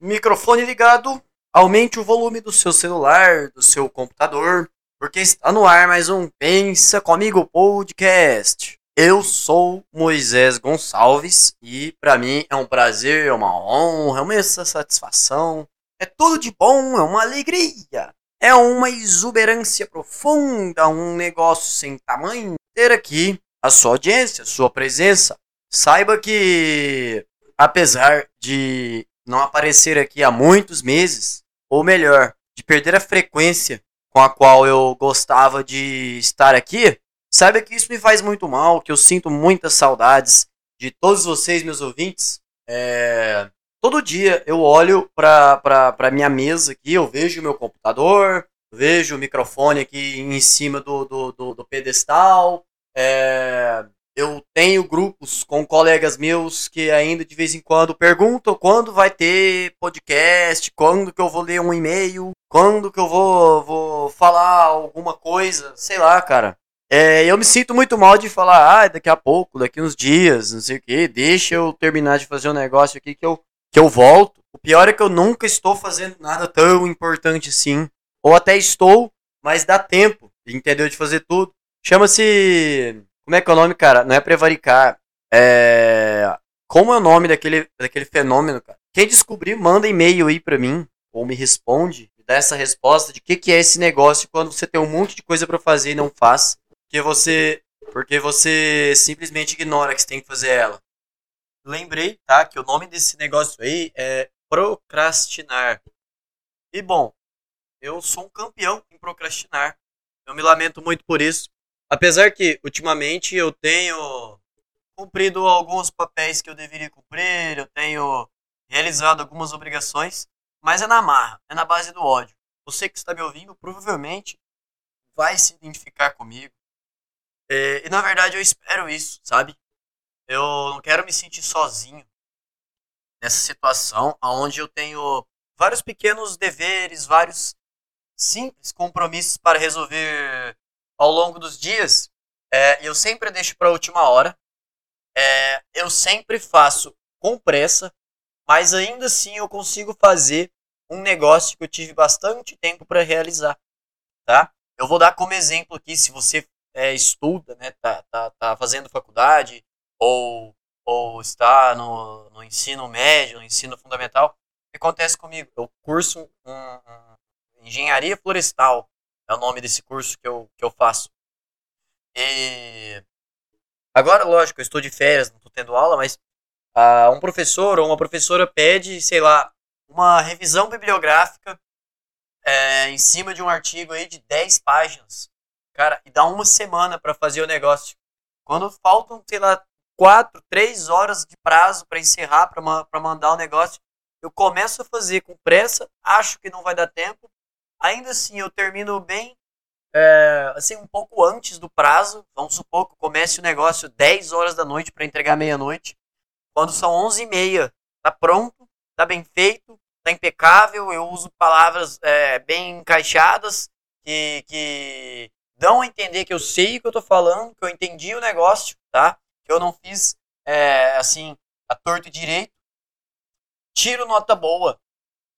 Microfone ligado, aumente o volume do seu celular, do seu computador, porque está no ar mais um Pensa Comigo Podcast. Eu sou Moisés Gonçalves e para mim é um prazer, é uma honra, é uma satisfação. É tudo de bom, é uma alegria. É uma exuberância profunda, um negócio sem tamanho ter aqui a sua audiência, a sua presença. Saiba que, apesar de não aparecer aqui há muitos meses, ou melhor, de perder a frequência com a qual eu gostava de estar aqui, saiba que isso me faz muito mal, que eu sinto muitas saudades de todos vocês, meus ouvintes. É... Todo dia eu olho para a minha mesa aqui, eu vejo o meu computador, vejo o microfone aqui em cima do, do, do, do pedestal, é, eu tenho grupos com colegas meus que ainda de vez em quando perguntam quando vai ter podcast, quando que eu vou ler um e-mail, quando que eu vou, vou falar alguma coisa, sei lá, cara. É, eu me sinto muito mal de falar, ah, daqui a pouco, daqui uns dias, não sei o que, deixa eu terminar de fazer um negócio aqui que eu, que eu volto. O pior é que eu nunca estou fazendo nada tão importante assim. Ou até estou, mas dá tempo, entendeu? De fazer tudo. Chama-se. Como é que é o nome, cara? Não é prevaricar. É. Como é o nome daquele, daquele fenômeno, cara? Quem descobrir, manda e-mail aí pra mim. Ou me responde. Me dá essa resposta de o que, que é esse negócio quando você tem um monte de coisa para fazer e não faz. Porque você. Porque você simplesmente ignora que você tem que fazer ela. Lembrei, tá? Que o nome desse negócio aí é procrastinar. E bom, eu sou um campeão em procrastinar. Eu me lamento muito por isso. Apesar que, ultimamente, eu tenho cumprido alguns papéis que eu deveria cumprir, eu tenho realizado algumas obrigações, mas é na marra, é na base do ódio. Você que está me ouvindo provavelmente vai se identificar comigo. É, e na verdade eu espero isso, sabe? Eu não quero me sentir sozinho nessa situação onde eu tenho vários pequenos deveres, vários simples compromissos para resolver ao longo dos dias, é, eu sempre deixo para a última hora. É, eu sempre faço com pressa, mas ainda assim eu consigo fazer um negócio que eu tive bastante tempo para realizar, tá? Eu vou dar como exemplo aqui, se você é, estuda, né, tá, tá, tá fazendo faculdade ou, ou está no, no ensino médio, no ensino fundamental, o que acontece comigo? Eu curso um, um, engenharia florestal, é o nome desse curso que eu, que eu faço. E agora, lógico, eu estou de férias, não estou tendo aula, mas uh, um professor ou uma professora pede, sei lá, uma revisão bibliográfica é, em cima de um artigo aí de 10 páginas. Cara, e dá uma semana para fazer o negócio. Quando faltam, sei lá, 4, 3 horas de prazo para encerrar, para mandar o negócio, eu começo a fazer com pressa, acho que não vai dar tempo, Ainda assim, eu termino bem, é, assim, um pouco antes do prazo. Vamos supor que comece o negócio 10 horas da noite para entregar meia-noite. Quando são 11 e meia, tá pronto, tá bem feito, tá impecável. Eu uso palavras é, bem encaixadas que, que dão a entender que eu sei o que eu tô falando, que eu entendi o negócio, tá? Que eu não fiz, é, assim, a torto e direito. Tiro nota boa,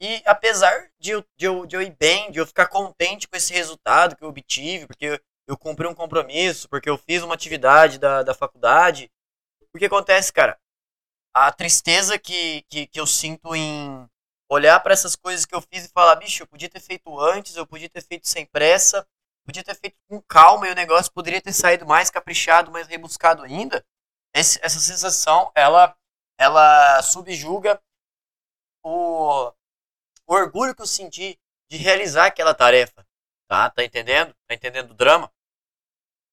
e apesar de eu, de, eu, de eu ir bem, de eu ficar contente com esse resultado que eu obtive, porque eu, eu cumpri um compromisso, porque eu fiz uma atividade da, da faculdade, o que acontece, cara? A tristeza que, que, que eu sinto em olhar para essas coisas que eu fiz e falar, bicho, eu podia ter feito antes, eu podia ter feito sem pressa, podia ter feito com calma e o negócio poderia ter saído mais caprichado, mais rebuscado ainda. Esse, essa sensação, ela, ela subjuga o, o orgulho que eu senti de realizar aquela tarefa. Tá? Tá entendendo? Tá entendendo o drama?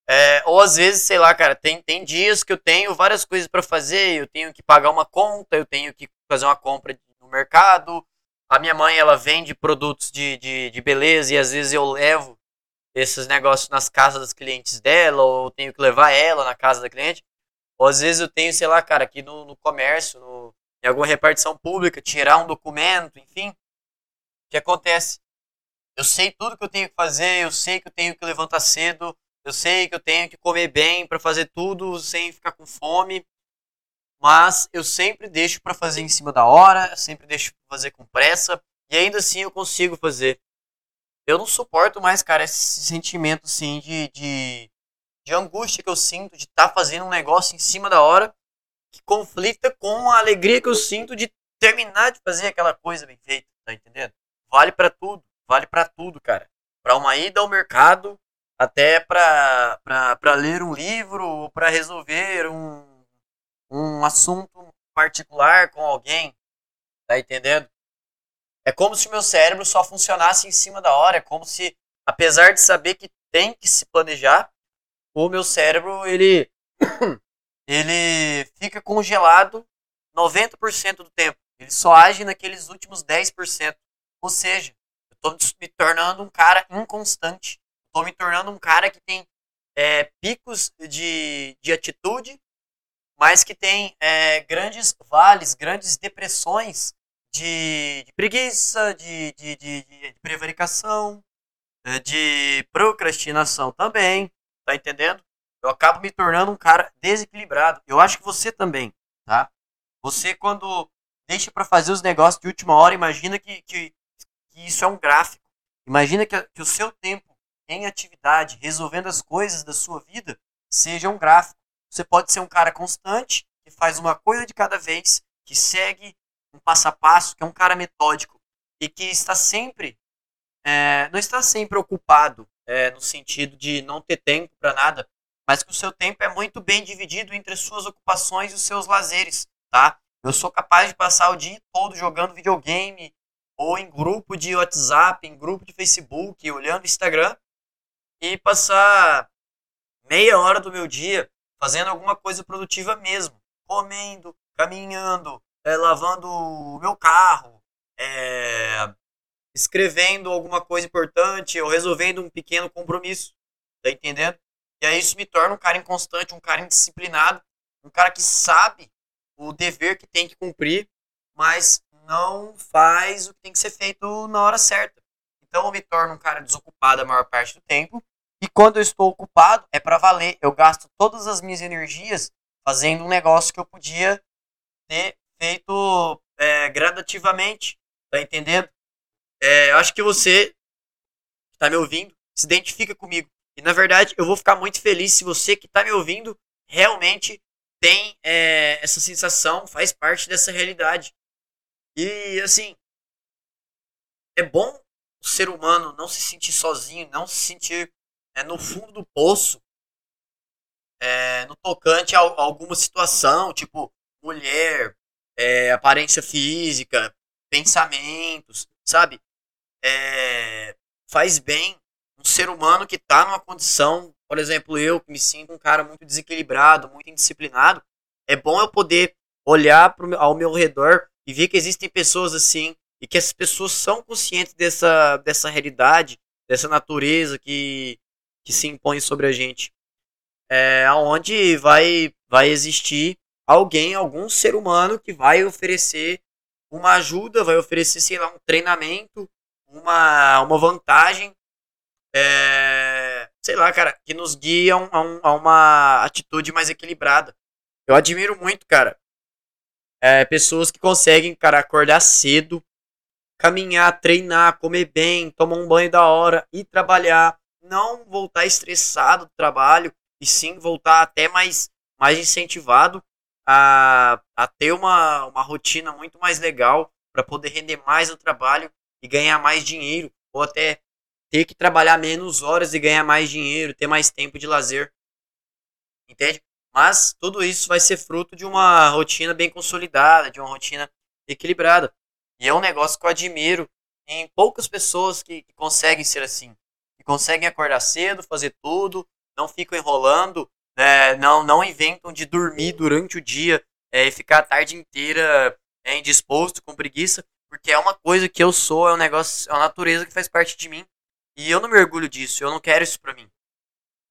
É, ou às vezes, sei lá, cara, tem, tem dias que eu tenho várias coisas para fazer, eu tenho que pagar uma conta, eu tenho que fazer uma compra no mercado. A minha mãe, ela vende produtos de, de, de beleza e às vezes eu levo esses negócios nas casas dos clientes dela, ou eu tenho que levar ela na casa da cliente. Ou às vezes eu tenho, sei lá, cara, aqui no, no comércio, no, em alguma repartição pública, tirar um documento, enfim. Que acontece? Eu sei tudo que eu tenho que fazer, eu sei que eu tenho que levantar cedo, eu sei que eu tenho que comer bem para fazer tudo sem ficar com fome. mas eu sempre deixo para fazer em cima da hora, sempre deixo pra fazer com pressa, e ainda assim eu consigo fazer. Eu não suporto mais, cara, esse sentimento, assim, de, de, de angústia que eu sinto de estar tá fazendo um negócio em cima da hora que conflita com a alegria que eu sinto de terminar de fazer aquela coisa bem feita, tá entendendo? Vale para tudo, vale para tudo, cara. Para uma ida ao mercado, até para ler um livro, ou para resolver um, um assunto particular com alguém, tá entendendo? É como se o meu cérebro só funcionasse em cima da hora, é como se, apesar de saber que tem que se planejar, o meu cérebro, ele ele fica congelado 90% do tempo. Ele só age naqueles últimos 10%. Ou seja, eu estou me tornando um cara inconstante. Estou me tornando um cara que tem é, picos de, de atitude, mas que tem é, grandes vales, grandes depressões de, de preguiça, de, de, de, de prevaricação, é, de procrastinação também. Tá entendendo? eu acabo me tornando um cara desequilibrado. Eu acho que você também, tá? Você, quando deixa para fazer os negócios de última hora, imagina que, que, isso é um gráfico. Imagina que, que o seu tempo em atividade, resolvendo as coisas da sua vida, seja um gráfico. Você pode ser um cara constante, que faz uma coisa de cada vez, que segue um passo a passo, que é um cara metódico e que está sempre, é, não está sempre ocupado é, no sentido de não ter tempo para nada, mas que o seu tempo é muito bem dividido entre as suas ocupações e os seus lazeres, tá? Eu sou capaz de passar o dia todo jogando videogame, ou em grupo de WhatsApp, em grupo de Facebook, olhando Instagram, e passar meia hora do meu dia fazendo alguma coisa produtiva mesmo. Comendo, caminhando, é, lavando o meu carro, é, escrevendo alguma coisa importante ou resolvendo um pequeno compromisso. Tá entendendo? E aí isso me torna um cara inconstante, um cara indisciplinado, um cara que sabe o dever que tem que cumprir, mas não faz o que tem que ser feito na hora certa. Então eu me torno um cara desocupado a maior parte do tempo. E quando eu estou ocupado, é para valer. Eu gasto todas as minhas energias fazendo um negócio que eu podia ter feito é, gradativamente. Tá entendendo? É, eu acho que você que está me ouvindo se identifica comigo. E na verdade, eu vou ficar muito feliz se você que está me ouvindo realmente tem é, essa sensação, faz parte dessa realidade. E assim, é bom o ser humano não se sentir sozinho, não se sentir é, no fundo do poço, é, no tocante a, a, alguma situação, tipo mulher, é, aparência física, pensamentos, sabe? É, faz bem um ser humano que está numa condição, por exemplo, eu que me sinto um cara muito desequilibrado, muito indisciplinado, é bom eu poder olhar pro, ao meu redor e ver que existem pessoas assim e que essas pessoas são conscientes dessa, dessa realidade, dessa natureza que, que se impõe sobre a gente. É, aonde vai, vai existir alguém, algum ser humano que vai oferecer uma ajuda, vai oferecer, sei lá, um treinamento, uma, uma vantagem é, sei lá, cara, que nos guiam a, um, a, uma atitude mais equilibrada. Eu admiro muito, cara, é, pessoas que conseguem, cara, acordar cedo, caminhar, treinar, comer bem, tomar um banho da hora e trabalhar, não voltar estressado do trabalho e sim voltar até mais, mais incentivado a, a ter uma, uma rotina muito mais legal para poder render mais no trabalho e ganhar mais dinheiro ou até ter que trabalhar menos horas e ganhar mais dinheiro, ter mais tempo de lazer. Entende? Mas tudo isso vai ser fruto de uma rotina bem consolidada, de uma rotina equilibrada. E é um negócio que eu admiro em poucas pessoas que, que conseguem ser assim. Que conseguem acordar cedo, fazer tudo, não ficam enrolando, né, não, não inventam de dormir durante o dia é, e ficar a tarde inteira é, indisposto, com preguiça, porque é uma coisa que eu sou, é um negócio, é uma natureza que faz parte de mim. E eu não me orgulho disso, eu não quero isso pra mim.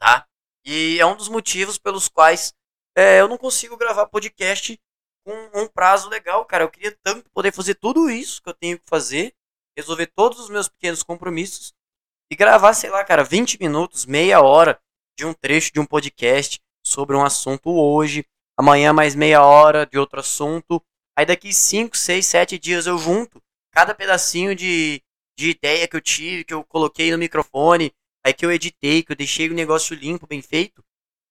Tá? E é um dos motivos pelos quais é, eu não consigo gravar podcast com um prazo legal, cara. Eu queria tanto poder fazer tudo isso que eu tenho que fazer, resolver todos os meus pequenos compromissos e gravar, sei lá, cara, 20 minutos, meia hora de um trecho de um podcast sobre um assunto hoje, amanhã mais meia hora de outro assunto. Aí daqui 5, 6, 7 dias eu junto cada pedacinho de, de ideia que eu tive, que eu coloquei no microfone, aí que eu editei, que eu deixei o negócio limpo, bem feito,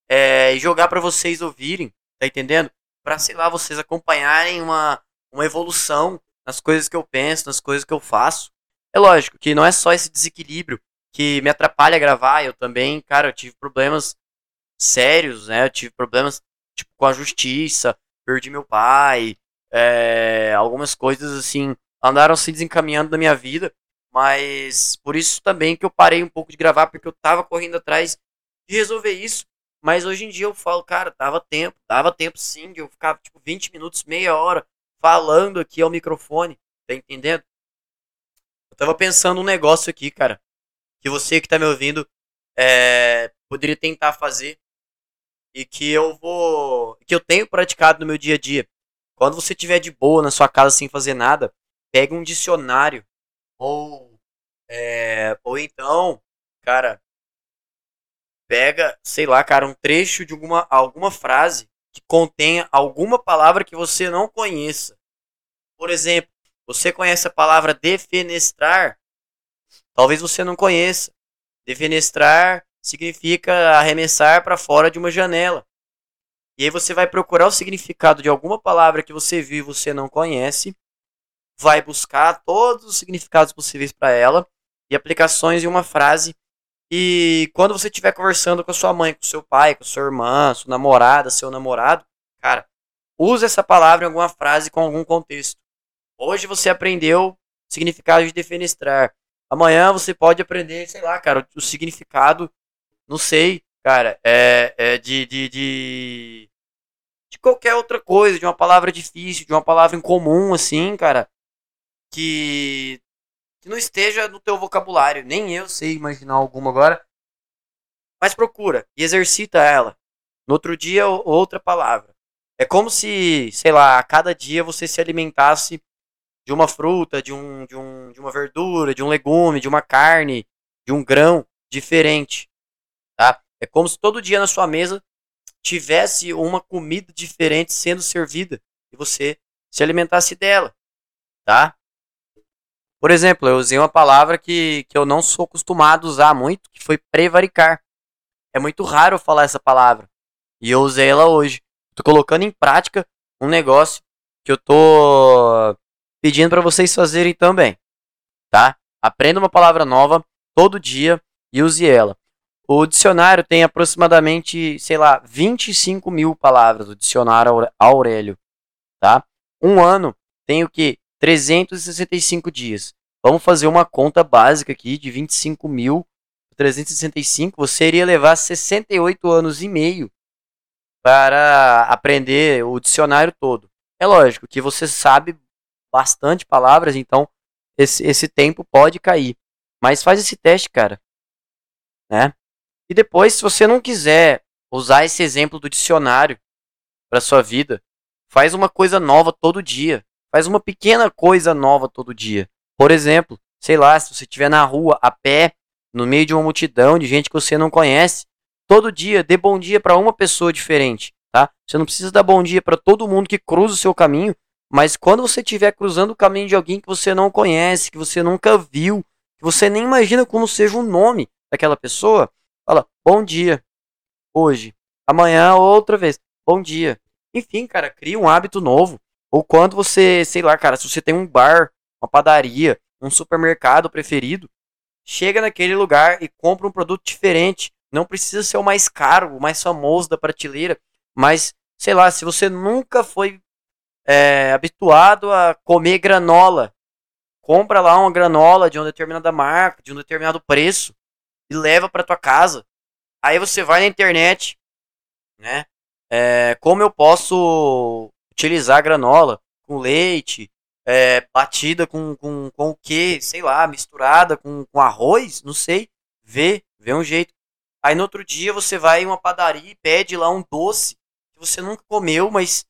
é, e jogar para vocês ouvirem, tá entendendo? Pra, sei lá, vocês acompanharem uma, uma evolução nas coisas que eu penso, nas coisas que eu faço. É lógico que não é só esse desequilíbrio que me atrapalha a gravar, eu também, cara, eu tive problemas sérios, né? Eu tive problemas tipo com a justiça, perdi meu pai, é, algumas coisas assim andaram se desencaminhando na minha vida, mas por isso também que eu parei um pouco de gravar porque eu tava correndo atrás de resolver isso. Mas hoje em dia eu falo, cara, dava tempo, dava tempo sim, de eu ficar tipo 20 minutos, meia hora falando aqui ao microfone, tá entendendo? Eu tava pensando um negócio aqui, cara, que você que tá me ouvindo é, poderia tentar fazer e que eu vou, que eu tenho praticado no meu dia a dia. Quando você estiver de boa na sua casa sem fazer nada, pega um dicionário ou é, ou então, cara, pega, sei lá, cara, um trecho de alguma, alguma frase que contenha alguma palavra que você não conheça. Por exemplo, você conhece a palavra defenestrar? Talvez você não conheça. Defenestrar significa arremessar para fora de uma janela. E aí você vai procurar o significado de alguma palavra que você viu e você não conhece, vai buscar todos os significados possíveis para ela e aplicações em uma frase e quando você estiver conversando com a sua mãe, com seu pai, com sua irmã, sua namorada, seu namorado, cara, use essa palavra em alguma frase com algum contexto. Hoje você aprendeu o significado de defenestrar. Amanhã você pode aprender, sei lá, cara, o significado, não sei, cara, é, é de, de, de, de qualquer outra coisa, de uma palavra difícil, de uma palavra incomum, assim, cara, que que não esteja no teu vocabulário. Nem eu sei imaginar alguma agora. Mas procura e exercita ela. No outro dia, outra palavra. É como se, sei lá, a cada dia você se alimentasse de uma fruta, de, um, de, um, de uma verdura, de um legume, de uma carne, de um grão diferente. Tá? É como se todo dia na sua mesa tivesse uma comida diferente sendo servida e você se alimentasse dela. Tá? Por exemplo, eu usei uma palavra que, que eu não sou acostumado a usar muito, que foi prevaricar. É muito raro falar essa palavra. E eu usei ela hoje. Tô colocando em prática um negócio que eu tô pedindo para vocês fazerem também. Tá? Aprenda uma palavra nova todo dia e use ela. O dicionário tem aproximadamente, sei lá, 25 mil palavras, o dicionário Aurélio. Tá? Um ano tem o que? 365 dias. Vamos fazer uma conta básica aqui de 25.365. Você iria levar 68 anos e meio para aprender o dicionário todo. É lógico que você sabe bastante palavras, então esse, esse tempo pode cair. Mas faz esse teste, cara. Né? E depois, se você não quiser usar esse exemplo do dicionário para sua vida, faz uma coisa nova todo dia. Faz uma pequena coisa nova todo dia. Por exemplo, sei lá, se você estiver na rua, a pé, no meio de uma multidão de gente que você não conhece, todo dia dê bom dia para uma pessoa diferente, tá? Você não precisa dar bom dia para todo mundo que cruza o seu caminho, mas quando você estiver cruzando o caminho de alguém que você não conhece, que você nunca viu, que você nem imagina como seja o nome daquela pessoa, fala bom dia hoje, amanhã outra vez, bom dia. Enfim, cara, cria um hábito novo. Ou quando você, sei lá, cara, se você tem um bar, uma padaria, um supermercado preferido, chega naquele lugar e compra um produto diferente. Não precisa ser o mais caro, o mais famoso da prateleira, mas, sei lá, se você nunca foi é, habituado a comer granola, compra lá uma granola de uma determinada marca, de um determinado preço e leva para tua casa. Aí você vai na internet, né? É, como eu posso utilizar granola com leite, é, batida com, com, com o que, sei lá, misturada com, com arroz, não sei, vê, vê um jeito. Aí no outro dia você vai em uma padaria e pede lá um doce que você nunca comeu, mas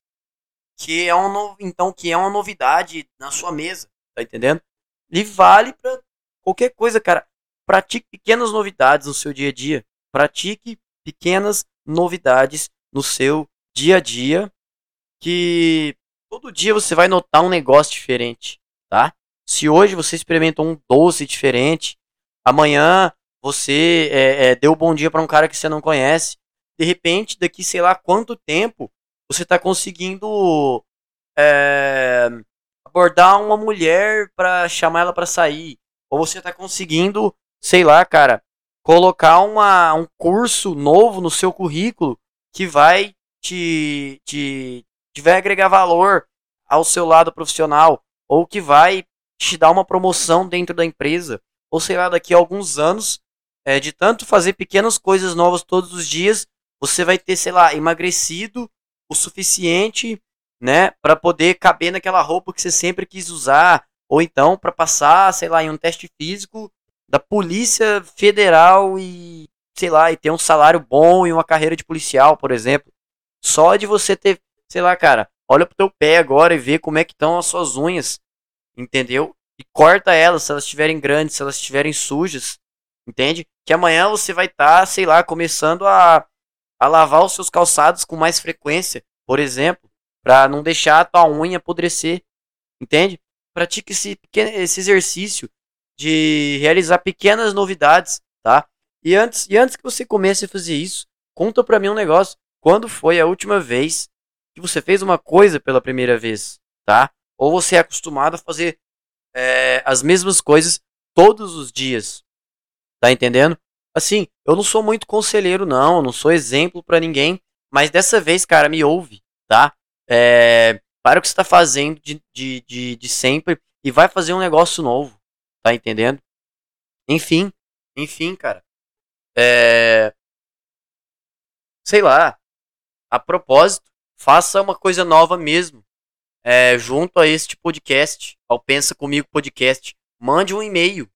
que é um então que é uma novidade na sua mesa, tá entendendo? E vale para qualquer coisa, cara. Pratique pequenas novidades no seu dia a dia. Pratique pequenas novidades no seu dia a dia que todo dia você vai notar um negócio diferente, tá? Se hoje você experimenta um doce diferente, amanhã você é, é, deu bom dia para um cara que você não conhece, de repente, daqui sei lá quanto tempo, você está conseguindo é, abordar uma mulher para chamar ela para sair, ou você está conseguindo, sei lá, cara, colocar uma, um curso novo no seu currículo que vai te, te, vai agregar valor ao seu lado profissional, ou que vai te dar uma promoção dentro da empresa, ou sei lá, daqui a alguns anos, é, de tanto fazer pequenas coisas novas todos os dias, você vai ter, sei lá, emagrecido o suficiente, né, para poder caber naquela roupa que você sempre quis usar, ou então para passar, sei lá, em um teste físico da Polícia Federal e, sei lá, e ter um salário bom e uma carreira de policial, por exemplo. Só de você ter, sei lá, cara, olha pro teu pé agora e vê como é que estão as suas unhas, entendeu? E corta elas se elas estiverem grandes, se elas estiverem sujas, entende? Que amanhã você vai estar, tá, sei lá, começando a, a lavar os seus calçados com mais frequência, por exemplo, para não deixar a tua unha apodrecer, entende? Pratique esse, esse exercício de realizar pequenas novidades, tá? E antes, e antes que você comece a fazer isso, conta pra mim um negócio. Quando foi a última vez que você fez uma coisa pela primeira vez, tá? Ou você é acostumado a fazer é, as mesmas coisas todos os dias, tá entendendo? Assim, eu não sou muito conselheiro, não, não sou exemplo para ninguém, mas dessa vez, cara, me ouve, tá? É, para o que você tá fazendo de, de, de, de sempre e vai fazer um negócio novo, tá entendendo? Enfim, enfim, cara. É, sei lá, a propósito, faça uma coisa nova mesmo. É, junto a este podcast, ao Pensa Comigo Podcast, mande um e-mail.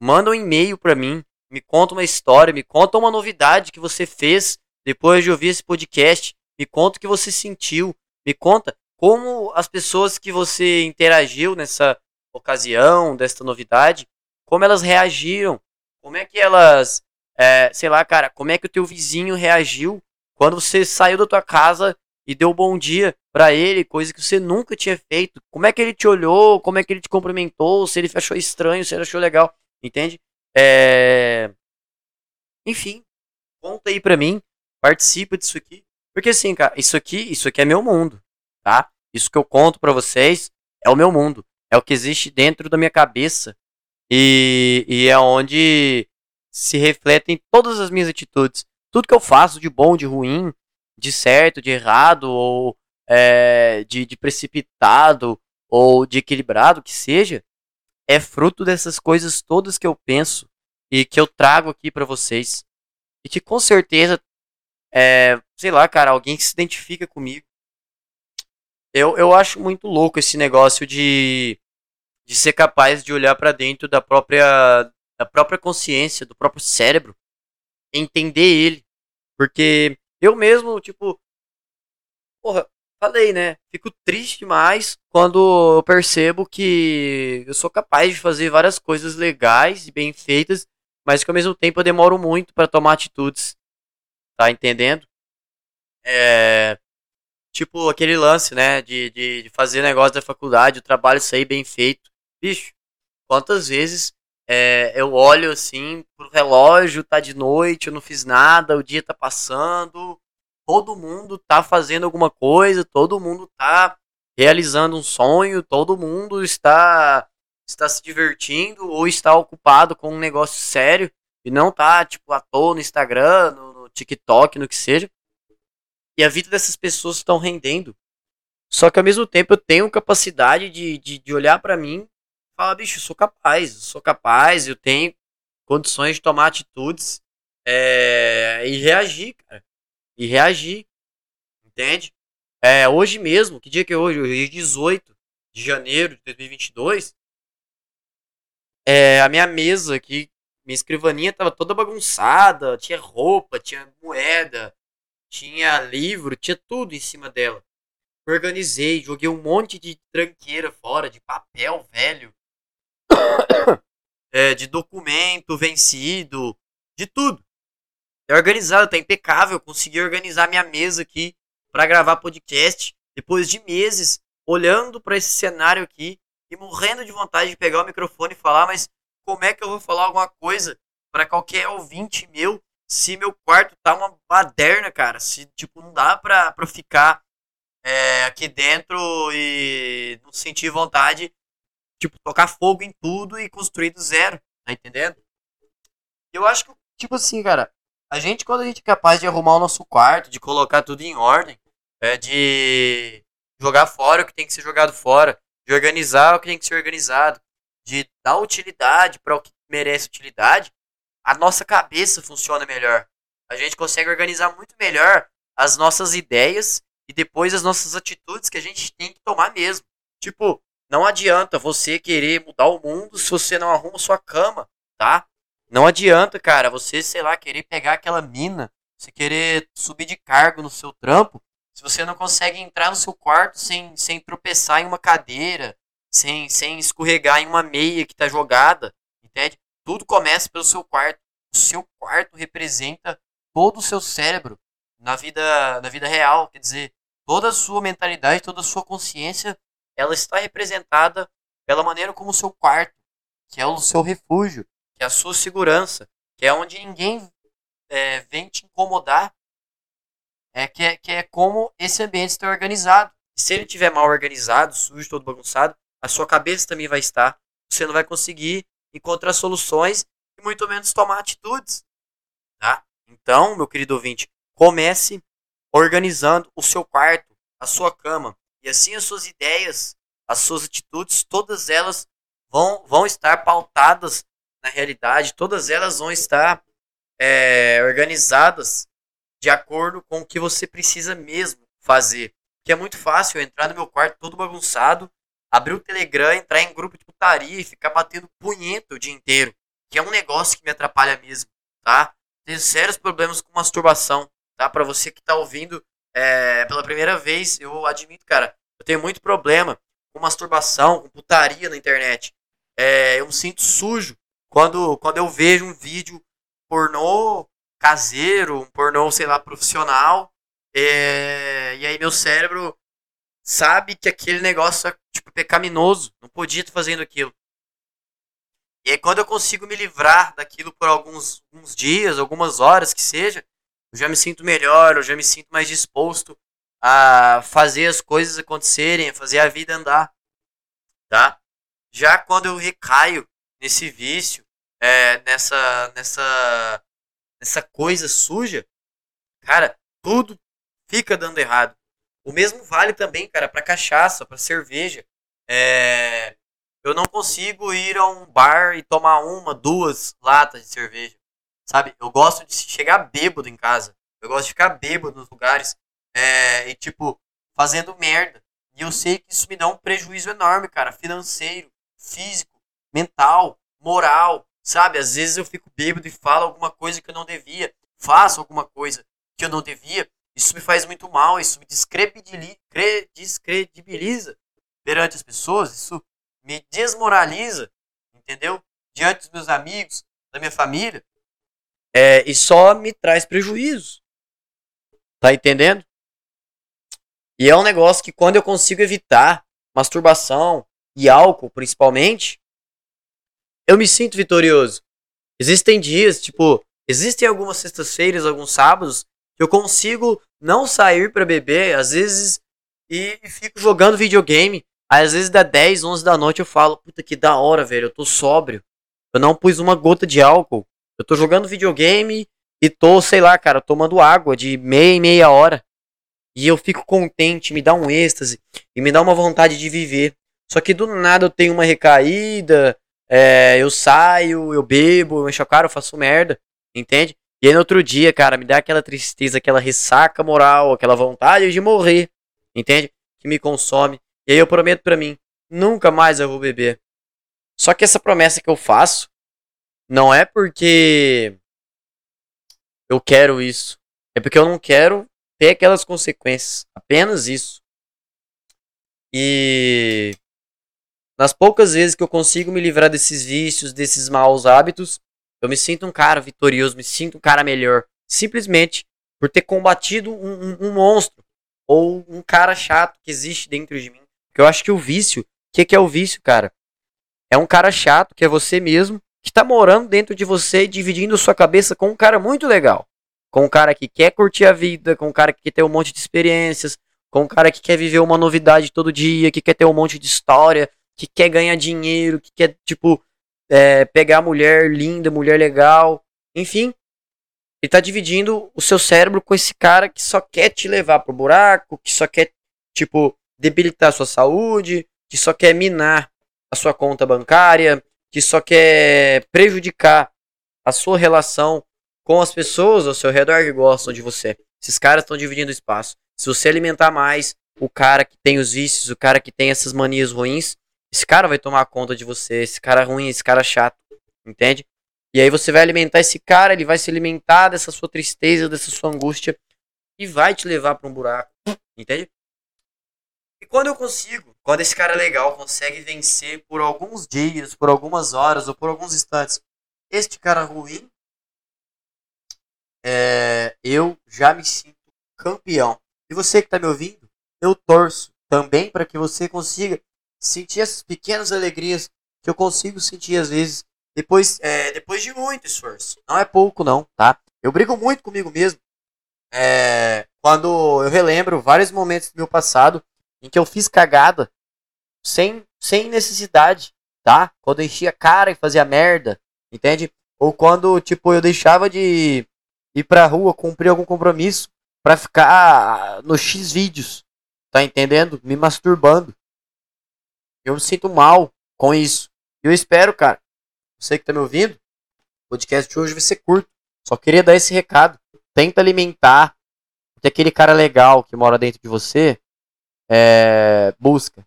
Manda um e-mail para mim. Me conta uma história, me conta uma novidade que você fez depois de ouvir esse podcast. Me conta o que você sentiu. Me conta como as pessoas que você interagiu nessa ocasião, desta novidade, como elas reagiram. Como é que elas, é, sei lá, cara, como é que o teu vizinho reagiu quando você saiu da tua casa e deu bom dia para ele, coisa que você nunca tinha feito. Como é que ele te olhou? Como é que ele te cumprimentou? Se ele achou estranho, se ele achou legal, entende? É... Enfim, conta aí pra mim, participa disso aqui. Porque assim, cara, isso aqui, isso aqui é meu mundo, tá? Isso que eu conto para vocês é o meu mundo. É o que existe dentro da minha cabeça. E, e é onde se refletem todas as minhas atitudes tudo que eu faço de bom, de ruim, de certo, de errado, ou é, de, de precipitado, ou de equilibrado, que seja, é fruto dessas coisas todas que eu penso e que eu trago aqui para vocês. E que com certeza, é, sei lá, cara, alguém que se identifica comigo. Eu, eu acho muito louco esse negócio de, de ser capaz de olhar para dentro da própria, da própria consciência, do próprio cérebro, entender ele porque eu mesmo, tipo, porra, falei, né? Fico triste demais quando eu percebo que eu sou capaz de fazer várias coisas legais e bem feitas, mas que ao mesmo tempo eu demoro muito para tomar atitudes. Tá entendendo? É. Tipo, aquele lance, né? De, de, de fazer negócio da faculdade, o trabalho sair bem feito. Bicho, quantas vezes é, eu olho assim pro relógio, tá de noite, eu não fiz nada, o dia tá passando, todo mundo tá fazendo alguma coisa, todo mundo tá realizando um sonho, todo mundo está está se divertindo ou está ocupado com um negócio sério e não tá tipo à toa no Instagram, no, no TikTok, no que seja. E a vida dessas pessoas estão rendendo. Só que ao mesmo tempo eu tenho capacidade de, de, de olhar para mim fala, bicho, eu sou capaz, eu sou capaz, eu tenho condições de tomar atitudes é, e reagir, cara. E reagir. Entende? É, hoje mesmo, que dia que é hoje? Hoje é 18 de janeiro de 2022. É, a minha mesa aqui, minha escrivaninha tava toda bagunçada, tinha roupa, tinha moeda, tinha livro, tinha tudo em cima dela. Organizei, joguei um monte de tranqueira fora, de papel velho, é, de documento vencido, de tudo. É organizado, tá impecável. Consegui organizar minha mesa aqui para gravar podcast depois de meses olhando para esse cenário aqui e morrendo de vontade de pegar o microfone e falar, mas como é que eu vou falar alguma coisa para qualquer ouvinte meu se meu quarto tá uma baderna, cara? Se, tipo, não dá pra, ficar é, aqui dentro e não sentir vontade, tipo, tocar fogo em tudo e construir do zero, tá entendendo? Eu acho que, tipo assim, cara, a gente, quando a gente é capaz de arrumar o nosso quarto, de colocar tudo em ordem, é, de jogar fora o que tem que ser jogado fora, de organizar o que tem que ser organizado, de dar utilidade para o que merece utilidade, a nossa cabeça funciona melhor. A gente consegue organizar muito melhor as nossas ideias e depois as nossas atitudes que a gente tem que tomar mesmo. Tipo, não adianta você querer mudar o mundo se você não arruma sua cama, tá? Não adianta, cara, você, sei lá, querer pegar aquela mina, você querer subir de cargo no seu trampo, se você não consegue entrar no seu quarto sem, sem tropeçar em uma cadeira, sem, sem escorregar em uma meia que tá jogada, entende? Tudo começa pelo seu quarto. O seu quarto representa todo o seu cérebro na vida, na vida real, quer dizer, toda a sua mentalidade, toda a sua consciência, ela está representada pela maneira como o seu quarto, que é o seu refúgio, que é a sua segurança, que é onde ninguém é, vem te incomodar, é que, é que é como esse ambiente está organizado. Se ele estiver mal organizado, sujo, todo bagunçado, a sua cabeça também vai estar. Você não vai conseguir encontrar soluções e muito menos tomar atitudes. Tá? Então, meu querido ouvinte, comece organizando o seu quarto, a sua cama. E assim as suas ideias, as suas atitudes, todas elas vão, vão estar pautadas na realidade, todas elas vão estar é, organizadas de acordo com o que você precisa mesmo fazer. Que é muito fácil entrar no meu quarto todo bagunçado, abrir o Telegram, entrar em grupo de putaria e ficar batendo punheta o dia inteiro. Que é um negócio que me atrapalha mesmo, tá? Tenho sérios problemas com masturbação, tá? Para você que tá ouvindo é, pela primeira vez, eu admito, cara, eu tenho muito problema com masturbação, com putaria na internet. É, eu me sinto sujo quando, quando eu vejo um vídeo pornô caseiro, um pornô, sei lá, profissional. É, e aí meu cérebro sabe que aquele negócio é tipo pecaminoso, não podia estar fazendo aquilo. E aí quando eu consigo me livrar daquilo por alguns, alguns dias, algumas horas que seja, eu já me sinto melhor, eu já me sinto mais disposto a fazer as coisas acontecerem, a fazer a vida andar, tá? Já quando eu recaio nesse vício, é, nessa, nessa, nessa coisa suja, cara, tudo fica dando errado. O mesmo vale também, cara, para cachaça, para cerveja. É... Eu não consigo ir a um bar e tomar uma, duas latas de cerveja. Sabe? Eu gosto de chegar bêbado em casa. Eu gosto de ficar bêbado nos lugares. É... E, tipo, fazendo merda. E eu sei que isso me dá um prejuízo enorme, cara. Financeiro, físico, mental, moral. Sabe? Às vezes eu fico bêbado e falo alguma coisa que eu não devia. Faço alguma coisa que eu não devia. Isso me faz muito mal, isso me descredibiliza perante as pessoas, isso me desmoraliza, entendeu? Diante dos meus amigos, da minha família. É, e só me traz prejuízo. Tá entendendo? E é um negócio que quando eu consigo evitar masturbação e álcool, principalmente, eu me sinto vitorioso. Existem dias, tipo, existem algumas sextas-feiras, alguns sábados, que eu consigo não sair para beber, às vezes, e, e, fico jogando videogame. Às vezes dá 10, 11 da noite eu falo, puta que da hora, velho, eu tô sóbrio. Eu não pus uma gota de álcool. Eu tô jogando videogame e tô, sei lá, cara, tomando água de meia e meia hora. E eu fico contente, me dá um êxtase e me dá uma vontade de viver. Só que do nada eu tenho uma recaída, é, eu saio, eu bebo, eu encho a cara, eu faço merda, entende? E aí no outro dia, cara, me dá aquela tristeza, aquela ressaca moral, aquela vontade de morrer, entende? Que me consome. E aí eu prometo para mim, nunca mais eu vou beber. Só que essa promessa que eu faço não é porque eu quero isso. É porque eu não quero ter aquelas consequências. Apenas isso. E nas poucas vezes que eu consigo me livrar desses vícios, desses maus hábitos, eu me sinto um cara vitorioso, me sinto um cara melhor. Simplesmente por ter combatido um, um, um monstro. ou um cara chato que existe dentro de mim. Porque eu acho que o vício, o que, que é o vício, cara? É um cara chato, que é você mesmo, que tá morando dentro de você e dividindo sua cabeça com um cara muito legal. Com um cara que quer curtir a vida, com um cara que quer ter um monte de experiências, com um cara que quer viver uma novidade todo dia, que quer ter um monte de história, que quer ganhar dinheiro, que quer, tipo, é, pegar mulher linda, mulher legal. Enfim, ele tá dividindo o seu cérebro com esse cara que só quer te levar pro buraco, que só quer, tipo, debilitar a sua saúde, que só quer minar a sua conta bancária, que só quer prejudicar a sua relação com as pessoas ao seu redor que gostam de você. Esses caras estão dividindo espaço. Se você alimentar mais o cara que tem os vícios, o cara que tem essas manias ruins, esse cara vai tomar conta de você, esse cara ruim, esse cara chato, entende? E aí você vai alimentar esse cara, ele vai se alimentar dessa sua tristeza, dessa sua angústia e vai te levar para um buraco, entende? E quando eu consigo, quando esse cara legal consegue vencer por alguns dias, por algumas horas ou por alguns instantes, este cara ruim, é, eu já me sinto campeão. E você que está me ouvindo, eu torço também para que você consiga sentir essas pequenas alegrias que eu consigo sentir às vezes depois, é, depois de muito esforço. Não é pouco não, tá? Eu brigo muito comigo mesmo. É, quando eu relembro vários momentos do meu passado em que eu fiz cagada sem, sem necessidade, tá? Quando eu enchia a cara e fazia merda, entende? Ou quando, tipo, eu deixava de ir pra rua, cumprir algum compromisso pra ficar no X vídeos, tá entendendo? Me masturbando. Eu me sinto mal com isso. Eu espero, cara, você que tá me ouvindo, o podcast de hoje vai ser curto. Só queria dar esse recado. Tenta alimentar. Tem aquele cara legal que mora dentro de você é, busca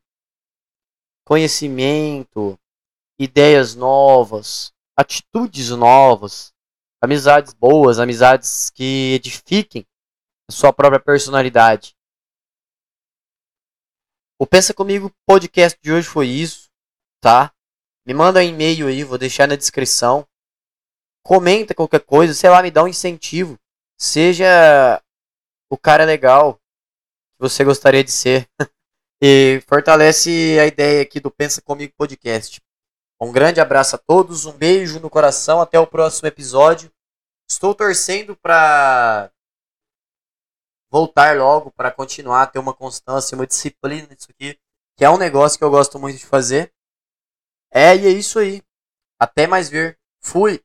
conhecimento, ideias novas, atitudes novas, amizades boas, amizades que edifiquem a sua própria personalidade. O Pensa Comigo podcast de hoje foi isso, tá? Me manda um e-mail aí, vou deixar na descrição. Comenta qualquer coisa, sei lá, me dá um incentivo. Seja o cara legal você gostaria de ser. e fortalece a ideia aqui do Pensa Comigo Podcast. Um grande abraço a todos, um beijo no coração, até o próximo episódio. Estou torcendo para voltar logo para continuar, ter uma constância, uma disciplina nisso aqui, que é um negócio que eu gosto muito de fazer. É, e é isso aí. Até mais ver. Fui.